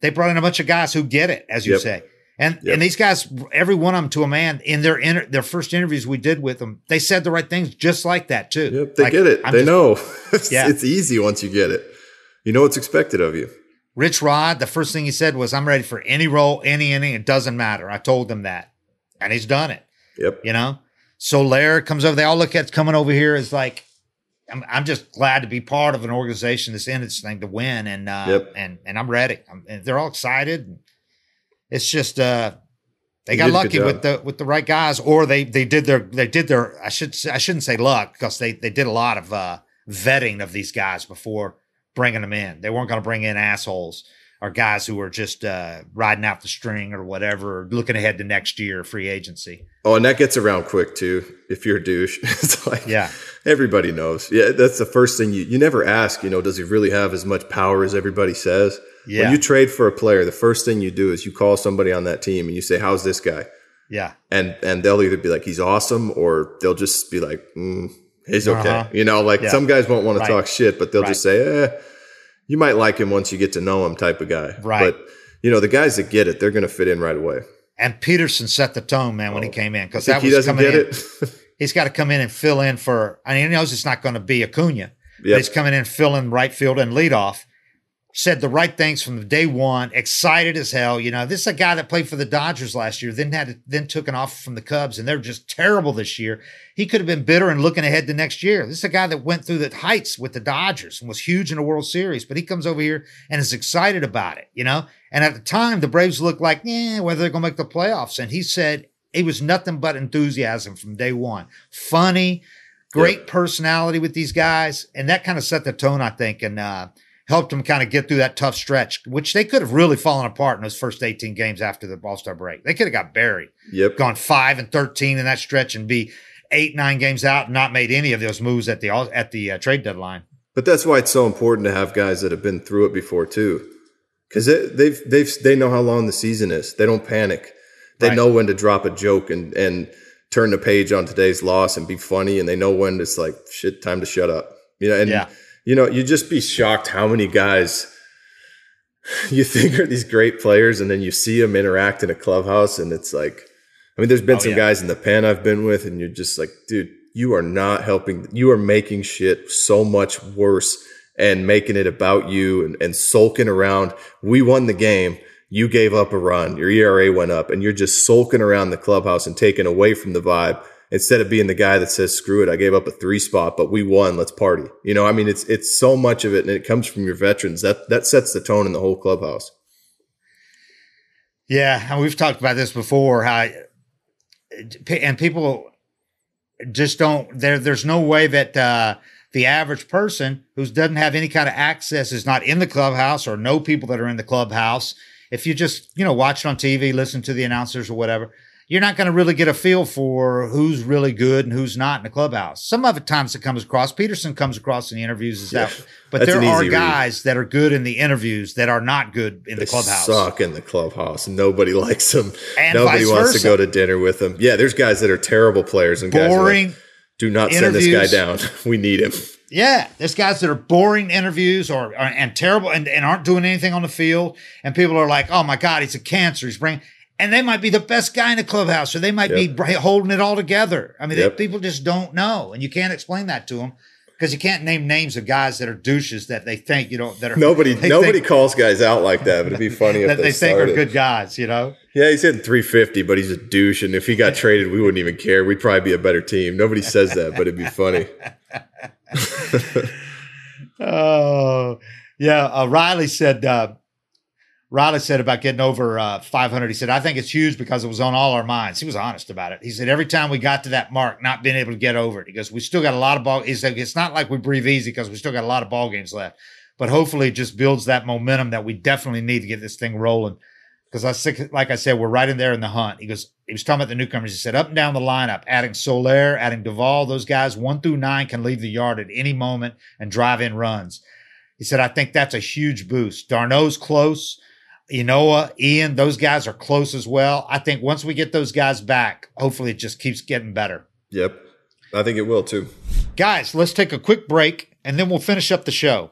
They brought in a bunch of guys who get it, as you Yep. say. And and these guys, every one of them to a man, in their inter- their first interviews we did with them, they said the right things just like that too. Yep, they Like, get it. I'm they just- know. it's, (laughs) Yeah. it's easy once you get it. You know what's expected of you. Rich Rod, the first thing he said was, "I'm ready for any role, any inning. It doesn't matter." I told him that, and he's done it. Yep. You know, Soler comes over. They all look at coming over here as like, I'm, I'm just glad to be part of an organization that's in this thing to win, and uh, Yep. and and I'm ready. I'm, and they're all excited. It's just uh, they got lucky with the with the right guys, or they they did their they did their I should I shouldn't say luck because they they did a lot of uh, vetting of these guys before bringing them in. They weren't going to bring in assholes or guys who were just uh, riding out the string or whatever, or looking ahead to next year free agency. Oh, and that gets around quick too. If you're a douche, (laughs) it's like Yeah. everybody knows. Yeah, that's the first thing you you never ask. You know, does he really have as much power as everybody says? Yeah. When you trade for a player, the first thing you do is you call somebody on that team and you say, "How's this guy?" Yeah. And and they'll either be like, "He's awesome," or they'll just be like, mm, he's okay. Uh-huh. You know, like Yeah. some guys won't want Right. to talk shit, but they'll Right. just say, eh, you might like him once you get to know him type of guy. Right. But, you know, the guys that get it, they're going to fit in right away. And Pederson set the tone, man, when he came in because that he was doesn't coming get in. it? (laughs) He's got to come in and fill in for. I mean, he knows it's not going to be Acuna. But he's coming in, filling right field and lead off. Said the right things from day one. Excited as hell. You know, this is a guy that played for the Dodgers last year. Then had then took an offer from the Cubs, and they're just terrible this year. He could have been bitter and looking ahead to next year. This is a guy that went through the heights with the Dodgers and was huge in the World Series. But he comes over here and is excited about it. You know, and at the time the Braves looked like, yeah, whether they're going to make the playoffs. And he said it was nothing but enthusiasm from day one. Funny, great personality with these guys, and that kind of set the tone, I think, and uh, helped them kind of get through that tough stretch, which they could have really fallen apart in those first 18 games after the All Star break. They could have got buried, Yep. gone five and 13 in that stretch, and be eight nine games out, and not made any of those moves at the at the uh, trade deadline. But that's why it's so important to have guys that have been through it before too, because they've they've they know how long the season is. They don't panic. They Right. know when to drop a joke and and turn the page on today's loss and be funny, and they know when it's like shit time to shut up. You know, and Yeah. You know you'd just be shocked how many guys (laughs) you think are these great players, and then you see them interact in a clubhouse, and it's like, I mean, there's been Oh, some yeah. guys in the pen I've been with, and you're just like, dude, you are not helping. You are making shit so much worse and making it about you and, and sulking around. We won the game. You gave up a run. Your ERA went up, and you're just sulking around the clubhouse and taking away from the vibe instead of being the guy that says, "Screw it, I gave up a three spot, but we won. Let's party." You know, I mean, it's it's so much of it, and it comes from your veterans. That that sets the tone in the whole clubhouse. Yeah, and we've talked about this before. How and people just don't. There, there's no way that uh, the average person who doesn't have any kind of access is not in the clubhouse or know people that are in the clubhouse. If you just you know watch it on TV, listen to the announcers or whatever, you're not going to really get a feel for who's really good and who's not in the clubhouse. Some of the times it comes across. Pederson comes across in the interviews as that, but there are easy read. guys that are good in the interviews that are not good in They the clubhouse. suck in the clubhouse. Nobody (laughs) likes them. And Nobody wants versa. to go to dinner with them. Yeah, there's guys that are terrible players and guys like, Boring. do not send this guy down. (laughs) we need him. Yeah, there's guys that are boring interviews or, or and terrible and, and aren't doing anything on the field, and people are like, "Oh my God, he's a cancer. He's bringing," and they might be the best guy in the clubhouse, or they might be Yep. br- holding it all together. I mean, they- people just don't know, and you can't explain that to them because you can't name names of guys that are douches that they think you know that are Nobody (laughs) nobody think, calls guys out like that, but it'd be (laughs) funny if that they, they think are good guys. You know, Yeah, he's hitting 350, but he's a douche. And if he got (laughs) traded, we wouldn't even care. We'd probably be a better team. Nobody says that, but it'd be funny. Oh, yeah. Uh, Riley said, uh, Riley said about getting over uh, 500. He said, I think it's huge because it was on all our minds. He was honest about it. He said, every time we got to that mark, not being able to get over it, he goes, we still got a lot of ball. He said, it's not like we breathe easy because we still got a lot of ball games left. But hopefully it just builds that momentum that we definitely need to get this thing rolling. Because I like I said, we're right in there in the hunt. He goes, he was talking about the newcomers. He said, up and down the lineup, adding Soler, adding Duvall, those guys one through nine can leave the yard at any moment and drive in runs. He said, I think that's a huge boost. d'Arnaud's close. Ynoa, Ian, those guys are close as well. I think once we get those guys back, hopefully it just keeps getting better. Yep. I think it will too. Guys, let's take a quick break and then we'll finish up the show.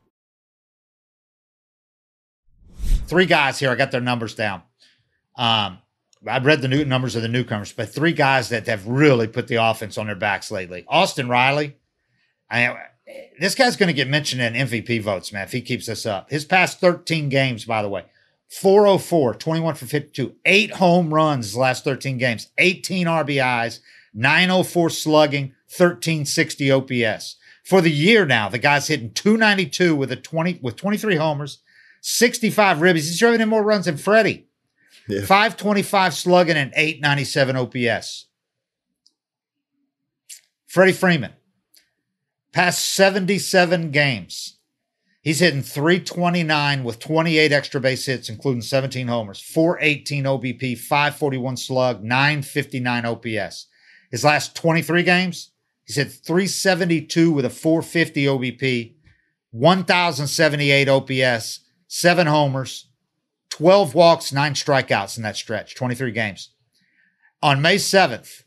Three guys here. I got their numbers down. Um, I've read the new numbers of the newcomers, but three guys that have really put the offense on their backs lately. Austin Riley. I, this guy's going to get mentioned in MVP votes, man, if he keeps this up. His past 13 games, by the way, 404, 21 for 52, eight home runs last 13 games, 18 RBIs, 904 slugging, 1360 OPS. For the year now, the guy's hitting 292 with a 20 with 23 homers, 65 ribbies. He's driving in more runs than Freddie. Yeah. 525 slugging and 897 OPS. Freddie Freeman, past 77 games, he's hitting 329 with 28 extra base hits, including 17 homers, 418 OBP, 541 slug, 959 OPS. His last 23 games, he's hit 372 with a 450 OBP, 1,078 OPS, seven homers, 12 walks, nine strikeouts in that stretch, 23 games. On May 7th,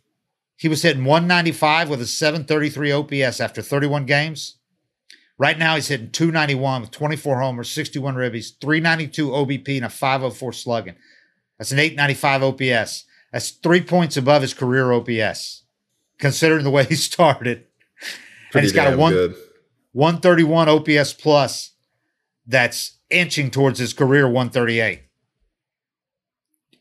he was hitting 195 with a 733 OPS after 31 games. Right now, he's hitting 291 with 24 homers, 61 ribbies, 392 OBP, and a 504 slugging. That's an 895 OPS. That's three points above his career OPS, considering the way he (laughs) started. Pretty and he's got a one, good. 131 OPS plus that's inching towards his career 138.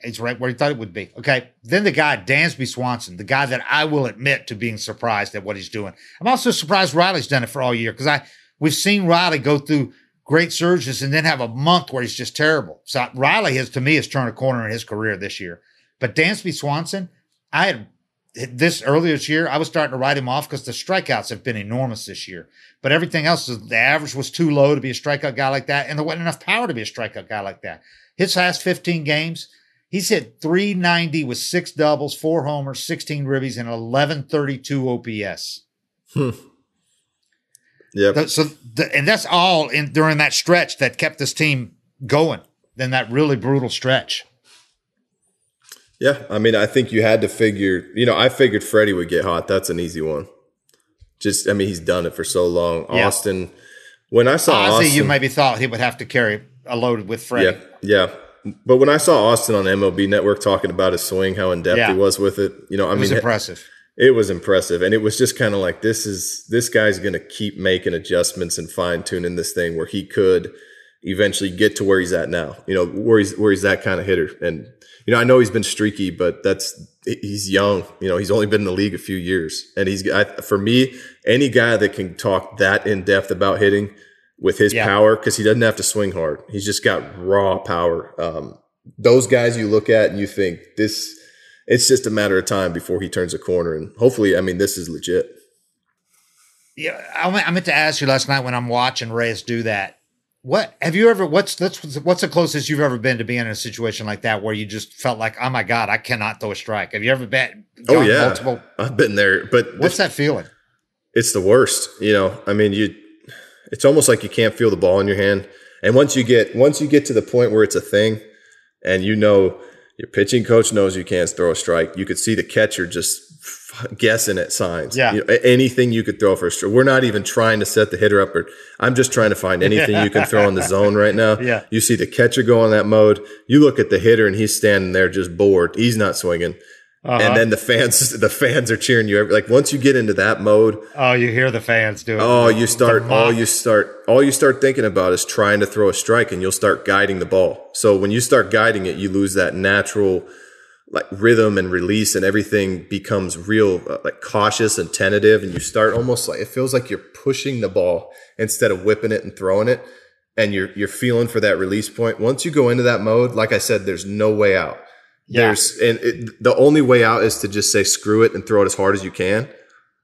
It's right where he thought it would be. Okay. Then the guy, Dansby Swanson, the guy that I will admit to being surprised at what he's doing. I'm also surprised Riley's done it for all year because I we've seen Riley go through great surges and then have a month where he's just terrible. So Riley has to me has turned a corner in his career this year. But Dansby Swanson, I had this earlier this year, I was starting to write him off because the strikeouts have been enormous this year. But everything else, the average was too low to be a strikeout guy like that, and there wasn't enough power to be a strikeout guy like that. His last 15 games, he's hit 390 with six doubles, four homers, 16 ribbies, and 1132 OPS. Hmm. Yeah. So, the, and that's all in during that stretch that kept this team going. Then that really brutal stretch. Yeah, I mean, I think you had to figure. You know, I figured Freddie would get hot. That's an easy one. Just, I mean, he's done it for so long. Yeah. Austin, when I saw oh, Ozzie, Austin, you maybe thought he would have to carry a load with Freddie. yeah, yeah. But when I saw Austin on MLB Network talking about his swing, how in depth Yeah. he was with it, you know, I It was mean, impressive. it was impressive, and it was just kind of like this is this guy's going to keep making adjustments and fine tuning this thing where he could eventually get to where he's at now. You know, where he's where he's that kind of hitter, and you know, I know he's been streaky, but that's he's young. You know, he's only been in the league a few years, and he's I, for me any guy that can talk that in depth about hitting with his Yeah. power because he doesn't have to swing hard. He's just got raw power. Um, those guys you look at and you think this. It's just a matter of time before he turns a corner, and hopefully, I mean, this is legit. Yeah, I meant, I meant to ask you last night when I'm watching Reyes do that. What have you ever? What's that's what's the closest you've ever been to being in a situation like that where you just felt like, oh my god, I cannot throw a strike. Have you ever been? Oh yeah, multiple. I've been there, but What's that feeling? it's the worst. You know, I mean, you. It's almost like you can't feel the ball in your hand, and once you get once you get to the point where it's a thing, and you know your pitching coach knows you can't throw a strike, you could see the catcher just (laughs) guessing at signs. Yeah. You know, anything you could throw for a strike. We're not even trying to set the hitter up, or I'm just trying to find anything you can throw in the (laughs) zone right now. Yeah. You see the catcher go on that mode. You look at the hitter, and he's standing there just bored. He's not swinging. Uh-huh. And then the fans, (laughs) the fans are cheering you. Like once you get into that mode, Oh, you hear the fans do it. Oh, you start all you start all you start thinking about is trying to throw a strike and you'll start guiding the ball. So when you start guiding it, you lose that natural like rhythm and release and everything becomes real uh, like cautious and tentative and you start almost like it feels like you're pushing the ball instead of whipping it and throwing it and you're you're feeling for that release point. Once you go into that mode, like I said there's no way out. Yeah. There's and it, the only way out is to just say screw it and throw it as hard as you can,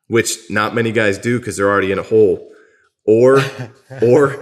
which not many guys do because they're already in a hole. Or (laughs) or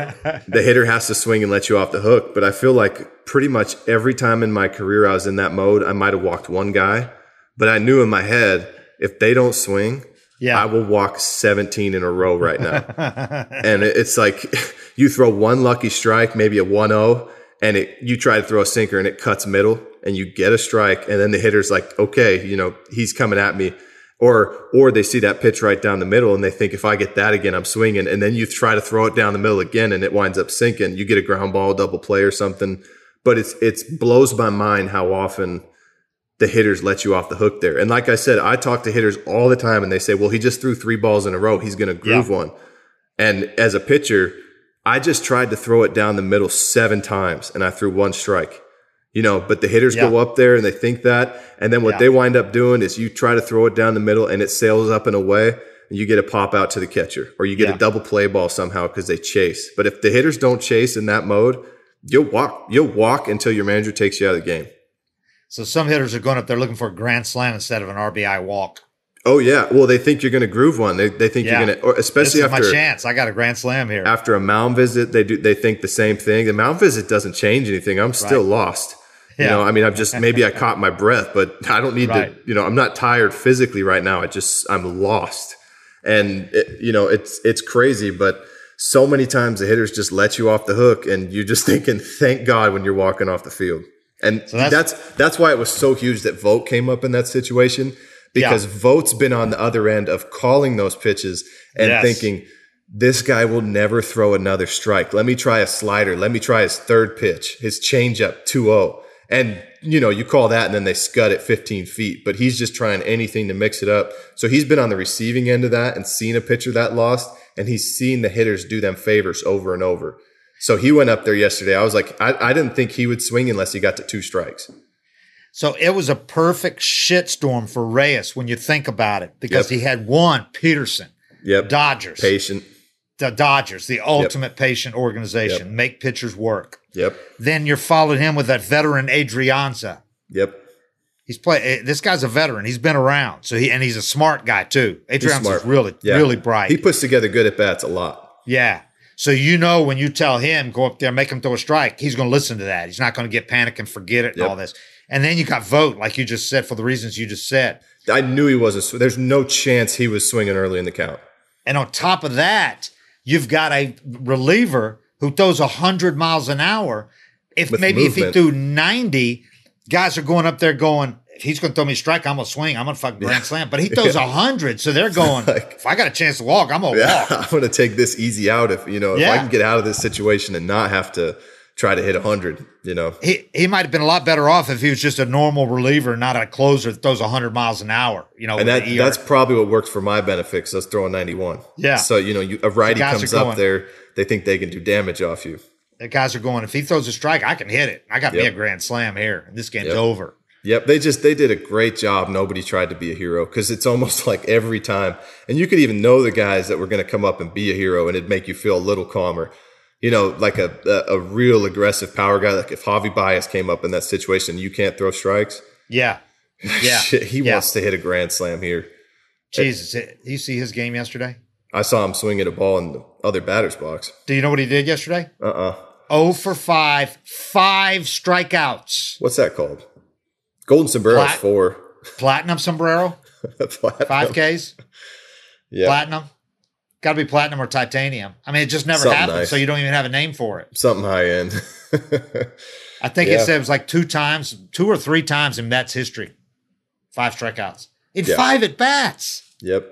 the hitter has to swing and let you off the hook. But I feel like pretty much every time in my career I was in that mode, I might have walked one guy, but I knew in my head if they don't swing, Yeah. I will walk 17 in a row right now. (laughs) and it's like (laughs) you throw one lucky strike, maybe a 1-0, and it you try to throw a sinker and it cuts middle and you get a strike and then the hitter's like, "Okay, you know, he's coming at me." Or or they see that pitch right down the middle and they think if I get that again, I'm swinging. And then you try to throw it down the middle again and it winds up sinking. You get a ground ball, double play or something. But it's it's blows my mind how often the hitters let you off the hook there. And like I said, I talk to hitters all the time and they say, well, he just threw three balls in a row. He's going to groove one. And as a pitcher, I just tried to throw it down the middle seven times and I threw one strike. You know, but the hitters Yeah. go up there and they think that. And then what Yeah. they wind up doing is you try to throw it down the middle and it sails up and away and you get a pop out to the catcher or you get Yeah. a double play ball somehow because they chase. But if the hitters don't chase in that mode, you'll walk, you'll walk until your manager takes you out of the game. So some hitters are going up there looking for a grand slam instead of an RBI walk. Oh yeah. Well, they think you're going to groove one. They, they think Yeah. you're going to, especially is my after chance. I got a grand slam here. after a mound visit. They do. They think the same thing. The mound visit doesn't change anything. I'm still Right. Lost. You Yeah. know, I mean, I've just maybe I caught my breath, but (laughs) I don't need Right. to. You know, I'm not tired physically right now. I just I'm lost, and it, you know, it's it's crazy, but. So many times the hitters just let you off the hook, and you're just (laughs) thinking, "Thank God!" when you're walking off the field, and that's- that's that's why it was so huge that Vogt came up in that situation because Yeah. Vogt's been on the other end of calling those pitches and Yes. thinking this guy will never throw another strike. Let me try a slider. Let me try his third pitch, his changeup 2-0. And you know, you call that and then they scud at 15 feet, but he's just trying anything to mix it up. So he's been on the receiving end of that and seen a pitcher that lost and he's seen the hitters do them favors over and over. So he went up there yesterday. I was like, I, I didn't think he would swing unless he got to two strikes. So it was a perfect shitstorm for Reyes when you think about it, because Yep. he had one Pederson, Yep. Dodgers, Patient. The Dodgers, the ultimate patient organization, Yep. make pitchers work. Yep. Then you're following him with that veteran Adrianza. Yep. He's play. eh, This guy's a veteran. He's been around. So he and he's a smart guy too. Adrianza's really, Yeah. really bright. He puts together good at bats a lot. yeah. So you know when you tell him go up there, make him throw a strike, he's going to listen to that. He's not going to get panic and forget it and all this. And then you got Vogt, like you just said, for the reasons you just said. I knew he wasn't. There's no chance he was swinging early in the count. And on top of that, you've got a reliever who throws 100 miles an hour. If With maybe movement. if he threw 90, guys are going up there going, if he's going to throw me a strike, I'm going to swing. I'm going to fuck grand slam. But he (laughs) throws 100. So they're going, (laughs) Like- if I got a chance to walk, I'm going to Yeah, walk. (laughs) I'm going to take this easy out. If you know, if I can get out of this situation and not have to try to hit hundred, you know, He, he might have been a lot better off if he was just a normal reliever, not a closer that throws 100 miles an hour. You know, and that that's probably what works for my benefit because I was throwing 91. Yeah. So you know, you, a righty comes up there, they think they can do damage off you. the guys are going, if he throws a strike, I can hit it. I got me a grand slam here. And this game's Yep. over. Yep, they just they did a great job. Nobody tried to be a hero because it's almost (laughs) like every time, and you could even know the guys that were going to come up and be a hero, and it'd make you feel a little calmer. You know, like a, a a real aggressive power guy. Like if Javi Baez came up in that situation, you can't throw strikes. Yeah. (laughs) Yeah. Shit, he Yeah. wants to hit a grand slam here. Jesus. Did you see his game yesterday? I saw him swinging a ball in the other batter's box. Do you know what he did yesterday? Uh uh 0 for 5, five strikeouts. What's that called? Golden Sombrero Plat- four. Platinum sombrero, (laughs) Platinum. 5Ks, Yeah, platinum. Got to be platinum or titanium. I mean, it just never Something happened, nice. so you don't even have a name for it. something high end. (laughs) I think Yeah. it said it was like two times, two or three times in Mets history. Five strikeouts in Yeah. five at bats. yep.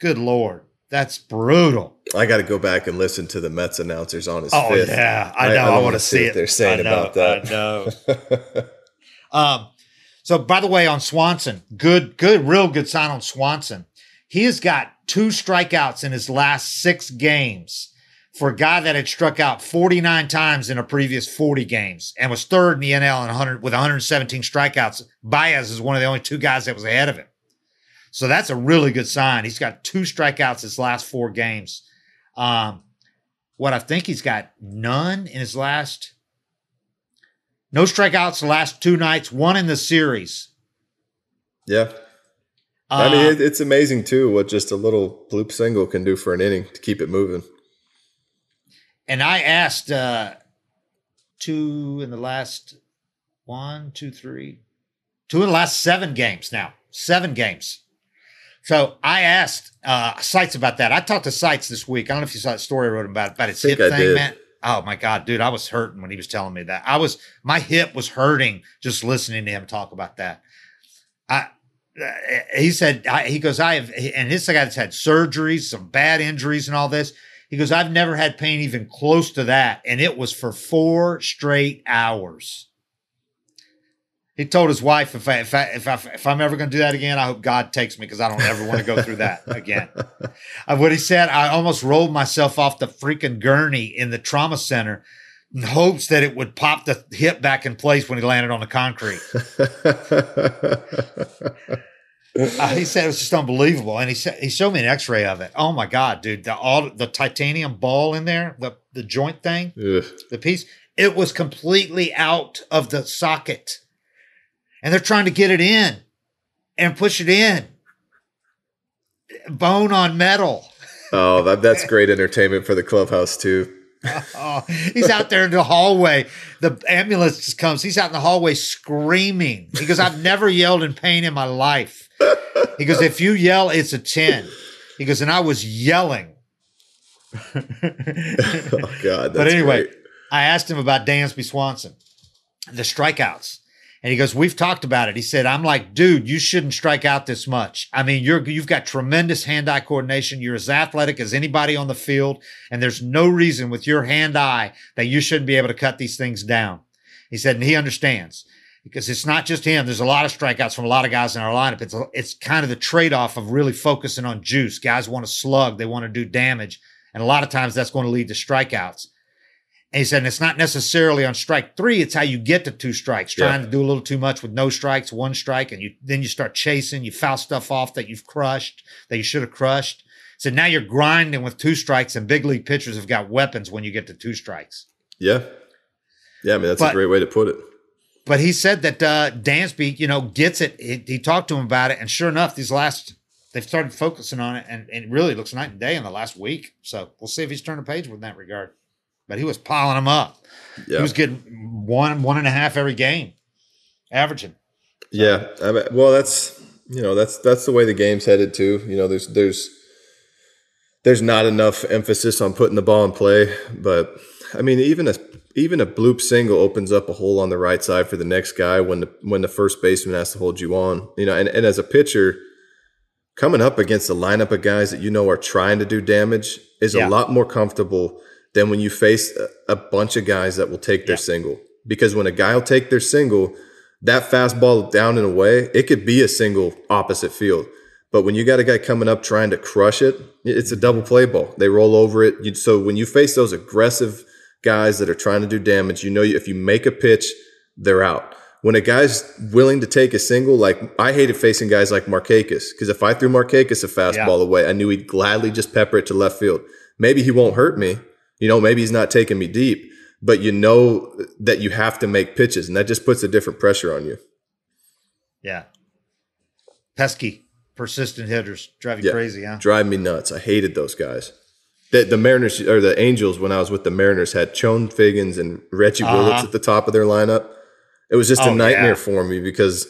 Good Lord. That's brutal. I got to go back and listen to the Mets announcers on his Oh, fifth. yeah. I I- know. I I, wanna want to see see what it. they're saying know, about that. I know. (laughs) um, so, by the way, on Swanson, good, good, real good sign on Swanson. He has got two strikeouts in his last six games for a guy that had struck out 49 times in a previous 40 games and was third in the NL in 100 with 117 strikeouts. Baez is one of the only two guys that was ahead of him. So that's a really good sign. He's got two strikeouts his last four games. Um, what I think he's got none in his last no strikeouts the last two nights, one in the series. Yeah. Uh, I mean, it, it's amazing too what just a little bloop single can do for an inning to keep it moving. and I asked uh, two in the last one, two, three, two in the last seven games now, seven games. So I asked uh, Sites about that. I talked to Sites this week. I don't know if you saw that story I wrote about about his hip I thing, did. man. Oh my god, dude, I was hurting when he was telling me that. I was my hip was hurting just listening to him talk about that. I uh, he said he goes I have and this guy that's had surgeries, some bad injuries, and all this. He goes I've never had pain even close to that, and it was for four straight hours. He told his wife, "If I, if I, if, I, if I'm ever going to do that again, I hope God takes me because I don't ever want to go through that (laughs) again." Uh, what he said, I almost rolled myself off the freaking gurney in the trauma center in hopes that it would pop the hip back in place when he landed on the concrete. (laughs) Uh, he said it was just unbelievable, and he said he showed me an X-ray of it. Oh my god, dude! The all the titanium ball in there, the the joint thing, Ugh. the piece, it was completely out of the socket, and they're trying to get it in and push it in, bone on metal. Oh, that, that's great entertainment for the clubhouse too. Oh, (laughs) he's out there in the hallway. The ambulance just comes. He's out in the hallway screaming. He goes, I've never yelled in pain in my life. He goes, if you yell, it's a 10. He goes, and I was yelling. (laughs) Oh God, but anyway, great. I asked him about Dansby Swanson, the strikeouts. And he goes, "We've talked about it." He said, "I'm like, dude, you shouldn't strike out this much. I mean, you're you've got tremendous hand-eye coordination. You're as athletic as anybody on the field, and there's no reason with your hand-eye that you shouldn't be able to cut these things down." He said, and he understands because it's not just him. There's a lot of strikeouts from a lot of guys in our lineup. It's it's kind of the trade-off of really focusing on juice. Guys want to slug, they want to do damage, and a lot of times that's going to lead to strikeouts. And he said, and it's not necessarily on strike three. It's how you get to two strikes, Yeah. trying to do a little too much with no strikes, one strike. And you, then you start chasing, you foul stuff off that you've crushed, that you should have crushed. So now you're grinding with two strikes and big league pitchers have got weapons when you get to two strikes. Yeah, yeah. I mean, that's But- a great way to put it. But he said that, uh, Dansby, you know, gets it. He, he talked to him about it. And sure enough, these last, they've started focusing on it and, and it really looks night and day in the last week. So we'll see if he's turned a page in that regard. But he was piling them up. Yeah, He was getting one, one and a half every game, averaging. Yeah, I mean, well, that's you know that's that's the way the game's headed too. You know, there's there's there's not enough emphasis on putting the ball in play, but I mean, even a even a bloop single opens up a hole on the right side for the next guy when the when the first baseman has to hold you on. You know, and, and as a pitcher, coming up against a lineup of guys that you know are trying to do damage is Yeah. a lot more comfortable than when you face a, a bunch of guys that will take their Yeah. single. Because when a guy will take their single, that fastball down and away, it could be a single opposite field. But when you got a guy coming up trying to crush it, it's a mm-hmm. double play ball. They roll over it. So when you face those aggressive guys that are trying to do damage, you know if you make a pitch, they're out. When a guy's willing to take a single, like I hated facing guys like Markakis because if I threw Markakis a fastball Yeah. away, I knew he'd gladly just pepper it to left field. Maybe he won't hurt me. You know, maybe he's not taking me deep, but you know that you have to make pitches, and that just puts a different pressure on you. Yeah. Pesky, persistent hitters drive you crazy, huh? Drive me nuts. I hated those guys. The, the Mariners or the Angels when I was with the Mariners had Chone Figgins and Reggie Willits at the top of their lineup. It was just Uh-huh. Oh, a nightmare yeah. for me because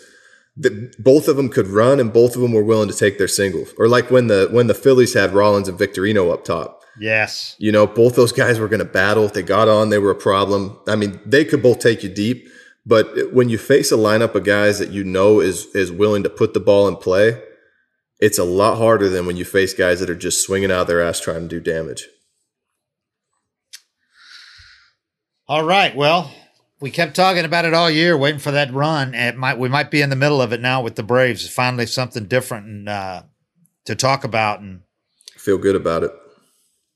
the, both of them could run and both of them were willing to take their singles. Or like when the when the Phillies had Rollins and Victorino up top. Yes. You know, both those guys were going to battle. If they got on, they were a problem. I mean, they could both take you deep, but when you face a lineup of guys that you know is is willing to put the ball in play, it's a lot harder than when you face guys that are just swinging out their ass trying to do damage. All right. Well, we kept talking about it all year, waiting for that run. And it might we might be in the middle of it now with the Braves. Finally, something different and uh, to talk about. And Feel good about it.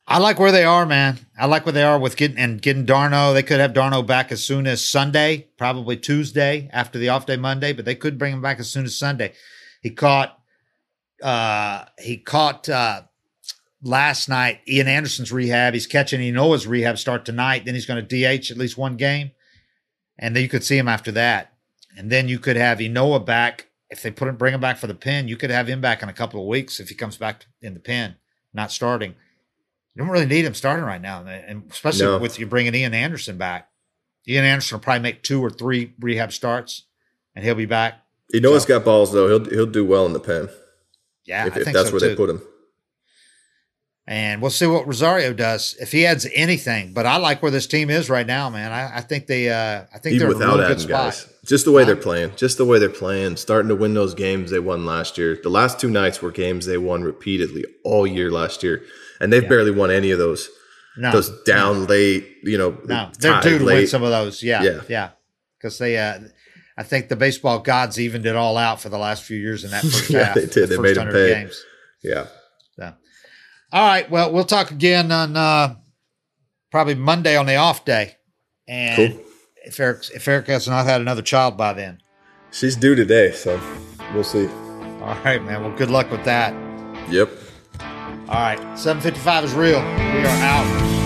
I like where they are, man. I like where they are with getting and getting d'Arnaud. They could have d'Arnaud back as soon as Sunday, probably Tuesday after the off day Monday, but they could bring him back as soon as Sunday. He caught uh he caught uh last night Ian Anderson's rehab. He's catching Ynoa's rehab start tonight. Then he's going to DH at least one game. And then you could see him after that. And then you could have Ynoa back. If they put him bring him back for the pen, you could have him back in a couple of weeks if he comes back in the pen, not starting. You don't really need him starting right now, and especially No. with you bringing Ian Anderson back. Ian Anderson will probably make two or three rehab starts, and he'll be back. You know he's So- got balls though. He'll he'll do well in the pen Yeah, if, I if think that's so where too. they put him. And we'll see what Rosario does if he adds anything. But I like where this team is right now, man. I, I think they, uh, I think Even they're in a without really good spot. guys, just the way they're playing, just the way they're playing, starting to win those games they won last year. The last two nights were games they won repeatedly all year last year, and they've barely won any of those. No, Those down late, you know, no, they're due to win some of those. Yeah, Yeah. yeah, because they, uh, I think the baseball gods evened it all out for the last few years in that (laughs) first Yeah, half. they did. the They made 'em 100 pay. games. Yeah, So. All right. Well, we'll talk again on uh, probably Monday on the off day, and Cool. if Eric if Eric has not had another child by then. she's due today, so we'll see. All right, man. Well, good luck with that. Yep. All right. 755 is real. We are out.